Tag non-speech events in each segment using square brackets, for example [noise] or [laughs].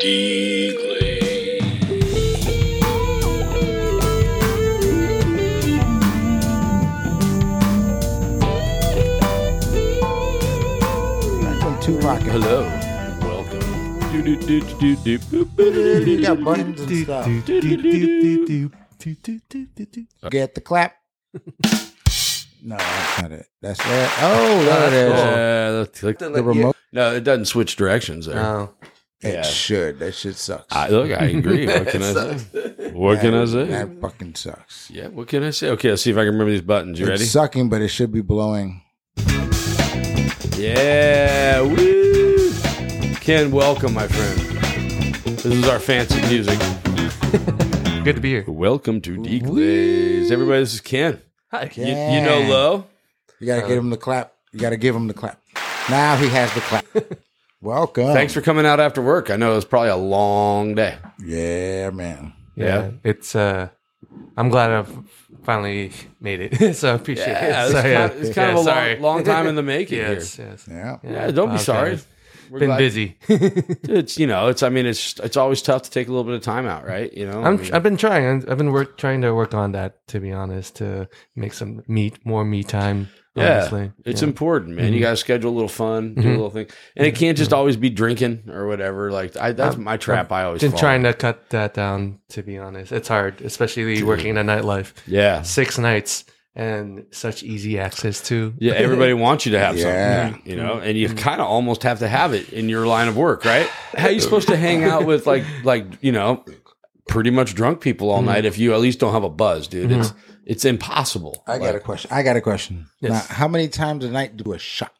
D-Glade. Not from Tupac. Hello. Welcome. You got buttons and stuff. Get the clap. no, that's not it. That's it. Oh, there it is. Uh, let's click The remote. No, it doesn't switch directions there. Oh, It yeah. should. That shit sucks. I, look, I agree. What [laughs] can I say? What can I say? That fucking sucks. Yeah, what can I say? Okay, let's see if I can remember these buttons. You ready? It's sucking, but it should be blowing. Yeah, woo! Ken, welcome, my friend. This is our fancy music. [laughs] good to be here. Welcome to D Glaze. Everybody, this is Ken. Hi. You, you know Lo? You got to get uh, him the clap. You got to give him the clap. Now he has the clap. [laughs] Welcome. Thanks for coming out after work. I know it was probably a long day. Yeah, man. Yeah. It's uh I'm glad I've finally made it. [laughs] so I appreciate Yeah, it. it's So, kind, it's kind of a sorry. long, long time in the [laughs] making yes, here. yes. Yeah. Yeah, don't be Okay. sorry. We're Been glad- busy. [laughs] It's you know, it's I mean, it's it's always tough to take a little bit of time out, right? You know, I I'm, mean, I've been trying. I've been work, trying to work on that, to be honest, to make some meet more me time. Yeah, honestly. it's Yeah. important, man. You Mhm. got to schedule a little fun, do a Mhm. little thing, and it can't just mm-hmm. always be drinking or whatever. Like I, that's I'm- my trap. I always been fall trying to cut that down. To be honest, it's hard, especially working in a nightlife. Yeah, Six nights and such easy access to. yeah. Everybody [laughs] wants you to have Yeah. something, you know, and you mm-hmm. kind of almost have to have it in your line of work, right? How are you supposed to hang out with like like you know, pretty much drunk people all night if you at least don't have a buzz, dude? It's it's impossible. I got a question. I got a question. Yes. Now, how many times a night do a shot?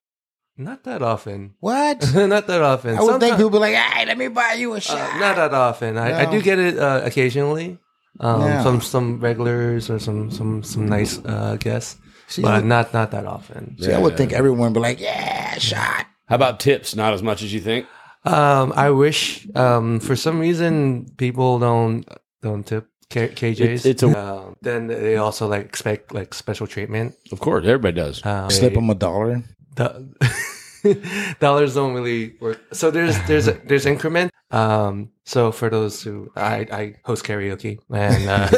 Not that often. What? [laughs] not that often. I would think people be like, "Hey, let me buy you a Uh, shot." not that often. I, I No. do get it uh, occasionally. Um, Yeah. Some some regulars or some some some nice uh, guests, See, but I, not not that often. see, I would think everyone would be like, "Yeah, shot." How about tips? Not as much as you think. Um, I wish um, for some reason people don't don't tip K- KJs. It's- it's a- Um, then they also like expect like special treatment. Of course, everybody does. Um, Slip them a dollar. do- [laughs] dollars don't really work. So there's there's a, [laughs] there's increment. Um, so for those who I I host karaoke and uh,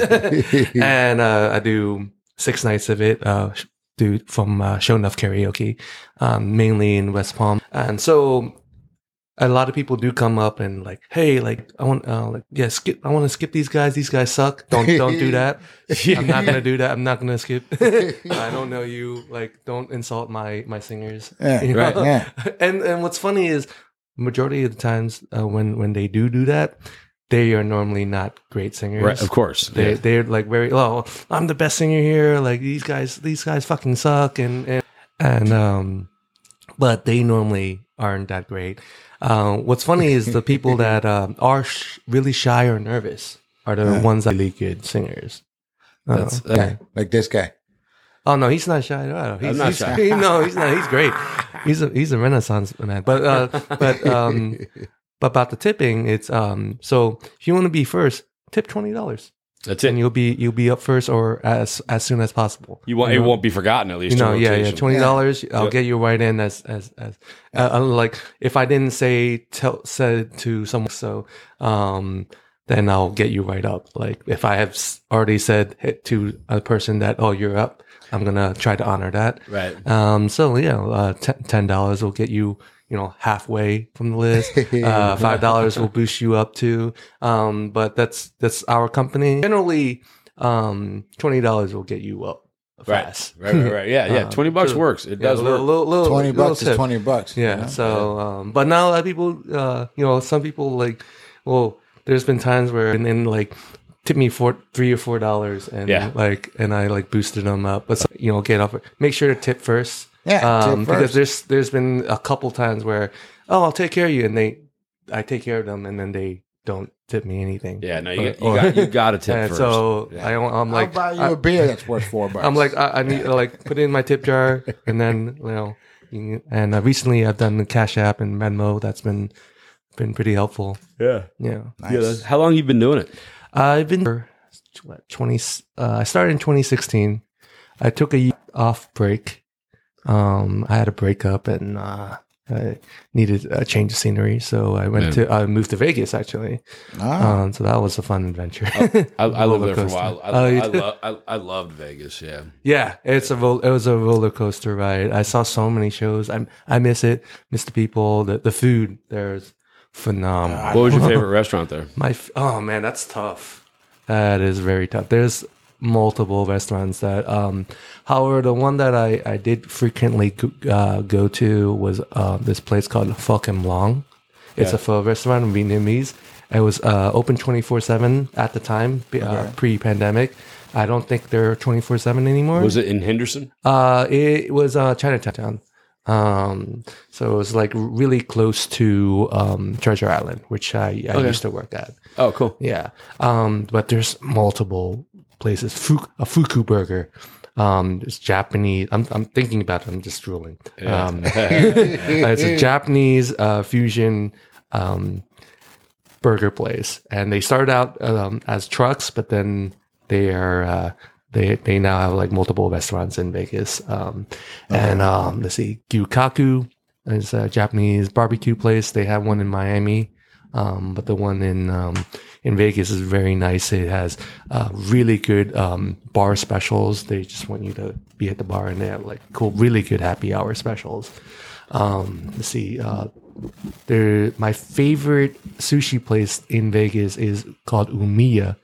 [laughs] and uh, I do six nights of it. Uh, do from uh, Sho Nuff Karaoke, um, mainly in West Palm, and so a lot of people do come up and like, hey, like I want, uh, like yeah, skip. I want to skip these guys. These guys suck. Don't don't do that. [laughs] I'm not gonna do that. I'm not gonna skip. [laughs] I don't know you. Like, don't insult my my singers. Yeah, [laughs] You right, yeah. And and what's funny is majority of the times uh, when when they do do that, they are normally not great singers. Right, of course. They Yeah. they're like very oh I'm the best singer here. Like these guys these guys fucking suck and and and um, but they normally aren't that great. Um, what's funny is the people [laughs] that um, are sh- really shy or nervous are the Yeah. ones that are really good singers. Uh, That's- Guy, like this guy. Oh no, he's not shy at all. He's, not he's- shy. [laughs] no, he's not. He's great. He's a he's a renaissance man. But uh, but [laughs] um, but about the tipping, it's um. So if you want to be first, tip twenty dollars, That's and it. you'll be you'll be up first or as as soon as possible. You want You it won't be forgotten at least. You know, yeah, yeah, twenty dollars. I'll Yep. get you right in as as as uh, uh, like if I didn't say tell said to someone so um then I'll get you right up. Like if I have already said to a person that oh you're up, I'm gonna try to honor that. Right. Um, so yeah, uh, t- ten dollars will get you, you know, halfway from the list. [laughs] Uh, Five dollars will boost you up to. Um, but that's that's our company. Generally, um, twenty dollars will get you up fast. Right. Right. Right. Yeah. Yeah. [laughs] Uh, Twenty bucks so- works. It Yeah, does a little, work. little, little, Twenty little bucks is twenty bucks. you Yeah. know? So, um, but now a lot of people, uh, you know, some people like, well, there's been times where and then like tip me for three or four dollars and Yeah. like and I like boosted them up. But so, you know, get off. Make sure to tip first. Yeah, um, because there's there's been a couple times where oh I'll take care of you and they I take care of them and then they don't tip me anything. Yeah. No, you, Or- got, you or- got you got to [laughs] tip and first. so Yeah. I don't, I'm like I'll buy you I- a beer that's worth four bucks. [laughs] I'm like, I, I need to like put it in my tip jar, and then you know, you- and uh, recently I've done the Cash App and Venmo. That's been been pretty helpful. yeah. Yeah, nice. Yeah. How long you been doing it? I've been for, what twenty. Uh, I started in 2016. I took a year off break. Um, I had a breakup, and uh, I needed a change of scenery, so I went Yeah. to I moved to Vegas actually. Ah, Um, so that was a fun adventure. I, I lived [laughs] there for a while. I, Oh, I, did? lo- I, I loved Vegas. Yeah. Yeah, it's a ro- it was a roller coaster ride. I saw so many shows. I I miss it. Miss the people. The the food there's phenomenal. What was your [laughs] favorite restaurant there? My oh man, that's tough. That is very tough. There's multiple restaurants that. Um, however, the one that I I did frequently go, uh, go to was uh, this place called Pho Kim Long. It's Yeah. a pho restaurant in Vietnamese. It was uh, open twenty four seven at the time, uh, pre pandemic. I don't think they're twenty four seven anymore. Was it in Henderson? Uh, it was uh, Chinatown. Um, so it was like really close to um, Treasure Island, which I, I Okay. used to work at. Oh, cool. Yeah. Um, but there's multiple places. Fu- a Fuku Burger. Um, it's Japanese. I'm, I'm thinking about it. I'm just drooling. Um, [laughs] [laughs] it's a Japanese uh, fusion um, burger place, and they started out um, as trucks, but then they are uh, they they now have like multiple restaurants in Vegas. Um, and um, let's see, Gyukaku is a Japanese barbecue place. They have one in Miami, um, but the one in um, in Vegas is very nice. It has uh, really good um, bar specials. They just want you to be at the bar, and they have like cool, really good happy hour specials. Um, let's see. Uh, there, my favorite sushi place in Vegas is called Umiya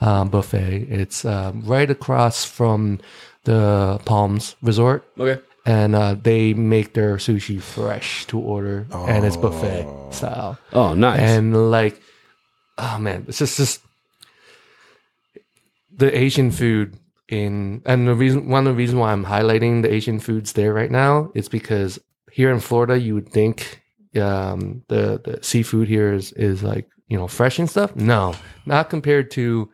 um, Buffet. It's um, right across from the Palms Resort, Okay. and uh, they make their sushi fresh to order, and it's buffet style. Oh, nice. And like, oh man, it's just just the Asian food in, and the reason one of the reasons why I'm highlighting the Asian foods there right now is because here in Florida, you would think um, the the seafood here is is like you know fresh and stuff. No, not compared to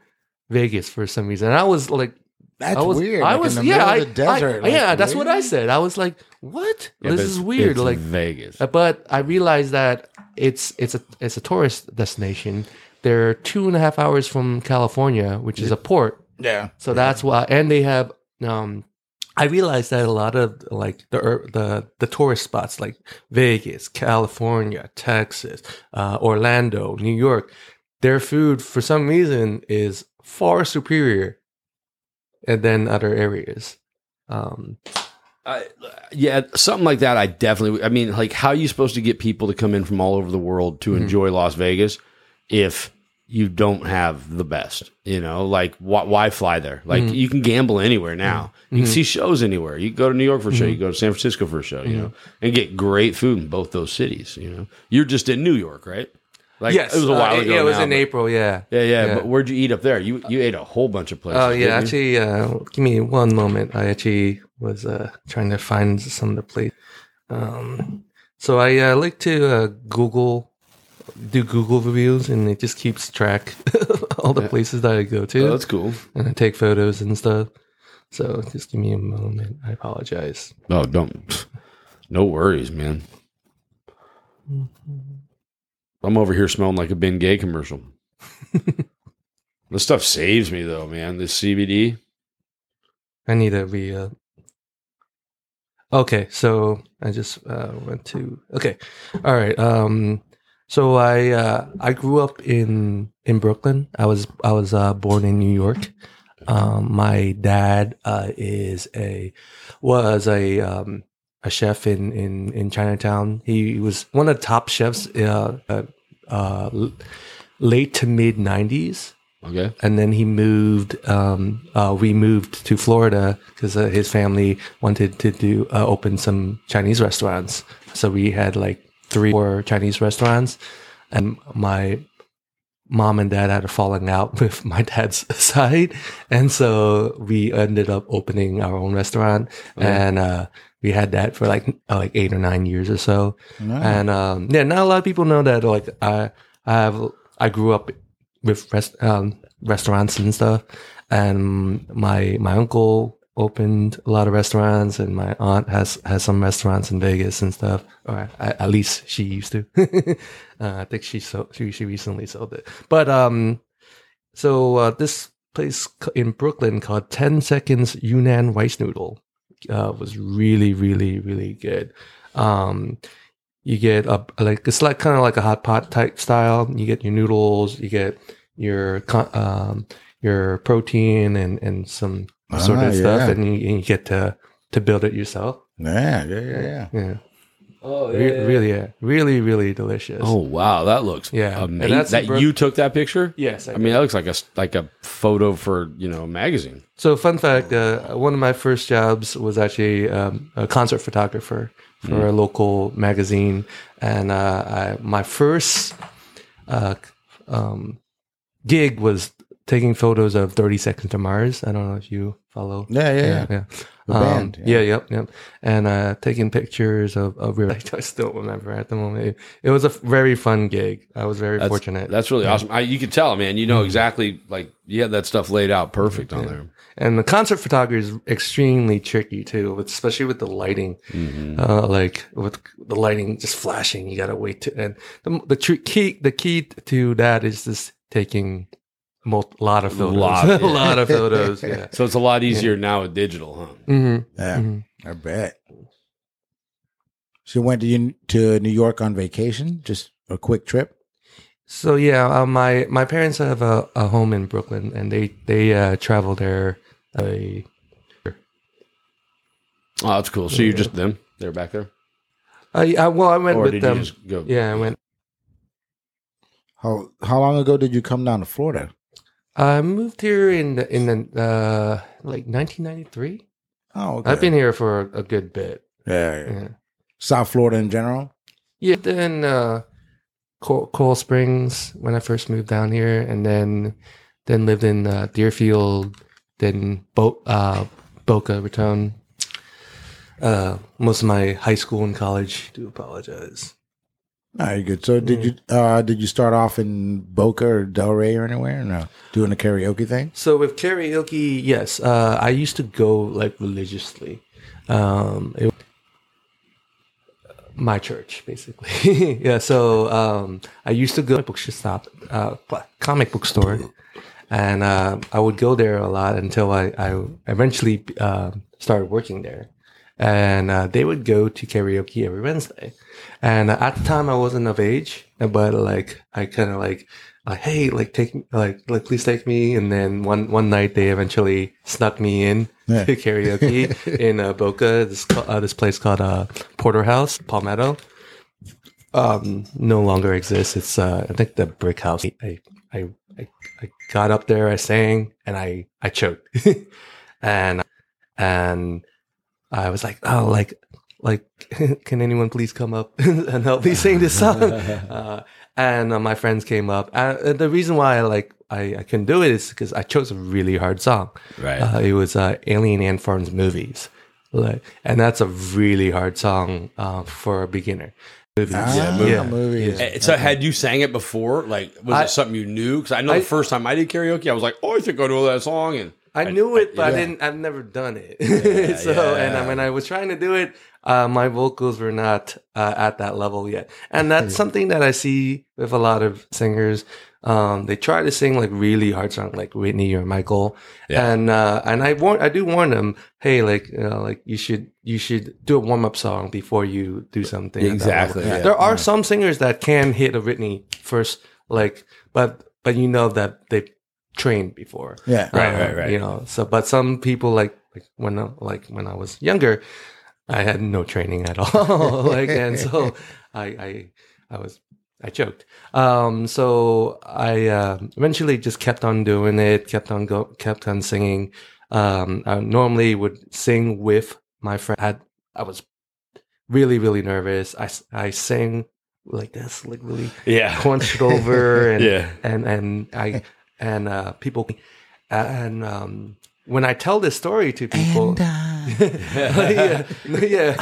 Vegas for some reason. And I was like, that's I was, weird. I like was, in the yeah, I, of the desert. I- like, yeah, that's what I said. I was like, what? Yeah, this is weird. it's like, Vegas. but I realized that it's it's a it's a tourist destination. They're two and a half hours from California, which is a port. Yeah. So that's why, and they have. Um, I realized that a lot of like the the the tourist spots like Vegas, California, Texas, uh, Orlando, New York, their food for some reason is far superior than other areas. Um, I, yeah, something like that. I definitely. I mean, like, how are you supposed to get people to come in from all over the world to Mhm. enjoy Las Vegas if you don't have the best? You know, like, why, why fly there? Like, Mhm. you can gamble anywhere now. You can Mhm. see shows anywhere. You go to New York for a show. Mhm. You go to San Francisco for a show. You know, and get great food in both those cities. You know, you're just in New York, right? Like, yes, it was a uh, while it- ago. Yeah, it was now, in but- April. Yeah. Yeah, yeah, Yeah. But where'd you eat up there? You you ate a whole bunch of places. Oh yeah, actually, uh, give me one moment. I actually was uh, trying to find some of the place. Um, so I uh, like to uh, Google, do Google reviews, and it just keeps track [laughs] all the Yeah. places that I go Oh, to, that's cool. and I take photos and stuff. So just give me a moment. I apologize. Oh, don't. No worries, man. I'm over here smelling like a Bengay commercial. [laughs] this stuff saves me though, man. This CBD. I need to re. Uh... Okay, so I just uh, went to. Okay, all right. Um, so I uh, I grew up in in Brooklyn. I was I was uh, born in New York. Um, my dad uh, is a was a um, a chef in, in in Chinatown. He was one of the top chefs. Uh, uh, uh, late to mid '90s Okay. and then he moved. Um, uh, we moved to Florida because uh, his family wanted to do uh, open some Chinese restaurants. So we had like three, four Chinese restaurants, and my mom and dad had a falling out [laughs] with my dad's [laughs] side, and so we ended up opening our own restaurant, Okay. and uh, we had that for like uh, like eight or nine years or so. Nice. And um, yeah, not a lot of people know that. Like I, I have, I grew up with rest, um, restaurants and stuff, and my my uncle opened a lot of restaurants, and my aunt has has some restaurants in Vegas and stuff. Or at least she used to. [laughs] uh, I think she sold, she she recently sold it. But um, so uh, this place in Brooklyn called Ten Seconds Yunnan Rice Noodle uh, was really really really good. Um, you get a like it's like kind of like a hot pot type style. You get your noodles, you get your um, your protein and and some sort Ah, of stuff, yeah. and you, you get to to build it yourself. Yeah, yeah, yeah, yeah. Yeah, Oh, Re- really, yeah, really, really delicious. Oh wow, that looks Yeah. And amazing. that's That bro- you took that picture? yes. I, I mean, that looks like a s- like a photo for you know a magazine. So, fun fact: uh, one of my first jobs was actually um, a concert photographer for a local magazine, and uh, I, my first uh, um, gig was taking photos of Thirty Seconds to Mars. I don't know if you follow. Yeah, yeah, yeah. yeah. The Um, band, yeah. yeah. yep, yep. And uh, taking pictures of, of real. [laughs] I still remember at the moment. It, it was a very fun gig. I was very That's, fortunate. That's really awesome. I, you can tell, man. You know Mm-hmm. exactly like you had that stuff laid out perfect on there. And the concert photography is extremely tricky too, especially with the lighting. Uh, like with the lighting just flashing, you gotta wait to. And the the tr- key the key to that is just taking a lot of photos, Lot, [laughs] a lot of photos. Yeah. So it's a lot easier now with digital, huh? hmm Yeah, Mhm. I bet. She went to you- to New York on vacation, just a quick trip. So yeah, uh, my my parents have a, a home in Brooklyn, and they they uh, travel there. Uh, Oh, that's cool. So you're just them. They're back there, I, I well, I went or with did them. you just go? Yeah, I went. How how long ago did you come down to Florida? I moved here in the, in the, uh, like 1993. Oh, okay. I've been here for a, good bit. yeah, yeah. Yeah. South Florida in general. Yeah, then uh, Coral, Coral Springs when I first moved down here, and then then lived in uh, Deerfield, then Bo- uh, Boca Raton. Uh, most of my high school and college. Do apologize. All right, good. So did you uh did you start off in Boca or Delray or anywhere? No, doing the karaoke thing. So with karaoke, yes, uh, I used to go like religiously. Um, it, my church, basically. [laughs] yeah. So um, I used to go to book stop, uh, comic book store, and uh, I would go there a lot until I, I eventually uh, started working there. And uh, they would go to karaoke every Wednesday. And at the time, I wasn't of age, but like I kind of like like, hey, like take like, like please take me. And then one one night they eventually snuck me in Yeah. to karaoke [laughs] in uh, Boca, this uh, this place called uh, Porterhouse, Palmetto. Um, no longer exists. It's uh, I think the Brick House. I I I, I got up there, I sang, and I I choked, [laughs] and and I was like, oh, like like [laughs] can anyone please come up [laughs] and help me sing this song? [laughs] uh, and uh, my friends came up. Uh, the reason why I like I, I couldn't do it is because I chose a really hard song. Right. Uh, it was uh, Alien Ant Farm's movies, like, and that's a really hard song uh, for a beginner. Movies. Ah, movie- yeah, movies. yeah. Eh, So had you sang it before? Like, was I- it something you knew? Because I know I- the first time I did karaoke, I was like, "Oh, I think I know that song." And I knew it, but I didn't. I've never done it. Yeah, [laughs] so, yeah. and uh, when I was trying to do it, uh, my vocals were not uh, at that level yet, and that's something that I see with a lot of singers. Um, they try to sing like really hard songs, like Whitney or Michael, Yeah. and uh, and I warn, I do warn them, hey, like you know, like you should you should do a warm up song before you do something. Exactly, yeah. There are some singers that can hit a Whitney first, like, but but you know that they trained before. Yeah. Right, Uh, right, right. You know, so but some people like like when I- like when I was younger, I had no training at [laughs] all. like and so I I I was I choked. Um, so I uh, eventually just kept on doing it, kept on go, kept on singing. Um, I normally would sing with my friend. I, I was really really nervous. I, I sang like this, like really yeah, hunched over [laughs] and yeah, and and I and uh, people and um, when I tell this story to people, [laughs] yeah, yeah,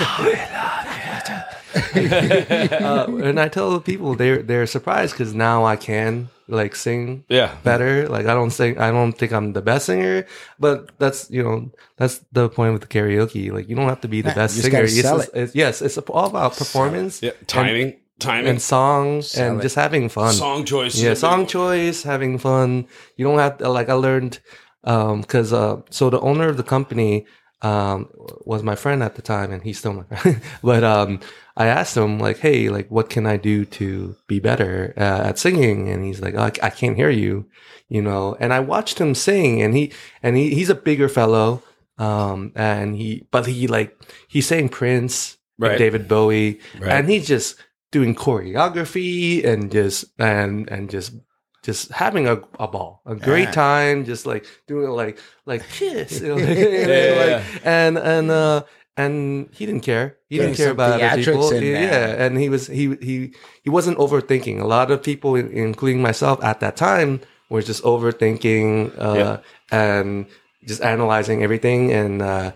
uh, and I tell people they're they're surprised because now I can like sing yeah. better. Like I don't sing, I don't think I'm the best singer, but that's you know that's the point with the karaoke. Like you don't have to be the Yeah, best you just singer. gotta It's sell just- it's- yes, it's all about performance Yeah, timing, timing, and songs Sell and it. just having fun. song choice. Yeah, song choice, having fun. You don't have to, like I learned um because uh so the owner of the company um was my friend at the time and he's still my friend. [laughs] but um I asked him like, "Hey, like, what can I do to be better uh, at singing?" And he's like, oh, I, "I can't hear you," you know. And I watched him sing, and he and he, he's a bigger fellow, um, and he but he like he sang Prince, Right. David Bowie, Right. and he's just doing choreography and just and and just just having a, a ball, a great Yeah. time, just like doing like like kiss, you know, [laughs] [laughs] like, yeah, like- and and uh and he didn't care. He Getting didn't care about other people. Yeah, and he was he he he wasn't overthinking. A lot of people, including myself at that time, were just overthinking uh, Yeah. and just analyzing everything. And uh,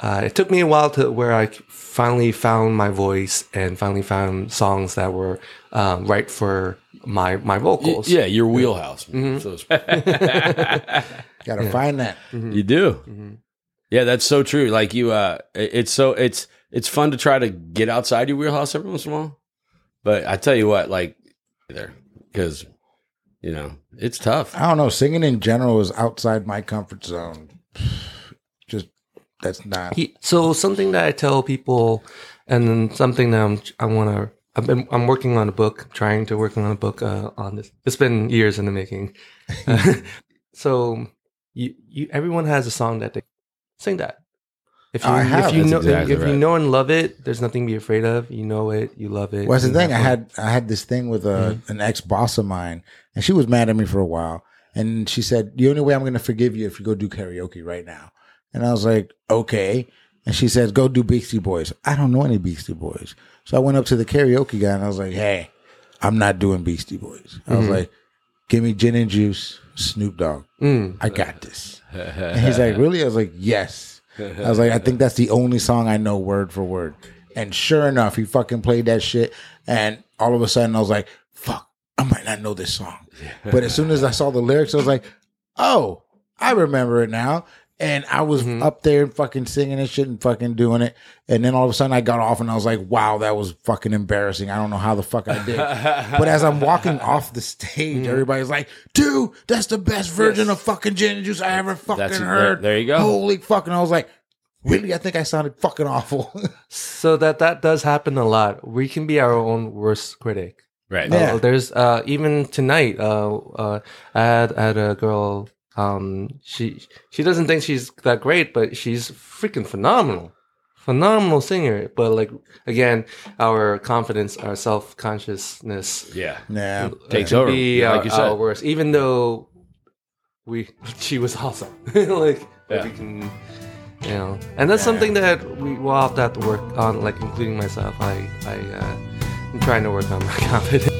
uh, it took me a while to where I finally found my voice and finally found songs that were um, right for my my Y- vocals. yeah, your wheelhouse. Mm-hmm. So to speak. [laughs] Gotta find that. You do. Mm-hmm. Yeah, that's so true. Like you uh it's so it's it's fun to try to get outside your wheelhouse every once in a while. But I tell you what, like there cuz you know, it's tough. I don't know. Singing in general is outside my comfort zone. That's not. He, so something that I tell people, and then something that I'm, I want to. I've been, I'm working on a book, trying to working on a book uh, on this. It's been years in the making. [laughs] [laughs] so you, you, everyone has a song that they sing that. If you, I have. if you know, exactly if right. you know and love it, there's nothing to be afraid of. You know it, you love it. Well, that's the thing. I had I had this thing with a Mm-hmm. an ex boss of mine, and she was mad at me for a while. And she said, "The only way I'm going to forgive you if you go do karaoke right now." And I was like, "Okay." And she says, "Go do Beastie Boys." I don't know any Beastie Boys, so I went up to the karaoke guy and I was like, "Hey, I'm not doing Beastie Boys." I Mm-hmm. was like, "Give me gin and juice, Snoop Dogg. Mm. I got this." [laughs] And he's like, "Really?" I was like, "Yes." I was like, "I think that's the only song I know word for word." And sure enough, he fucking played that shit. And all of a sudden, I was like, "Fuck, I might not know this song." But as soon as I saw the lyrics, I was like, "Oh, I remember it now." And I was up there and fucking singing and shit and fucking doing it. And then all of a sudden, I got off and I was like, "Wow, that was fucking embarrassing." I don't know how the fuck I did. [laughs] but as I'm walking off the stage, everybody's like, "Dude, that's the best version Yes. of fucking gin and juice I ever fucking That's- heard." there- there you go. Holy fucking! I was like, "Really? I think I sounded fucking awful." [laughs] So that that does happen a lot. We can be our own worst critic. Right. Yeah. Uh, there's uh, even tonight. Uh, uh, I had, I had a girl. Um, she she doesn't think she's that great, but she's freaking phenomenal, phenomenal singer. But like again, our confidence, our self consciousness Yeah. yeah, Takes over, be like our, you said. our worst. Even though we [laughs] she was awesome, [laughs] like Yeah. we can. You know, and that's something that we will have to have to work on, like including myself. I, I, uh, I'm trying to work on my [laughs] confidence.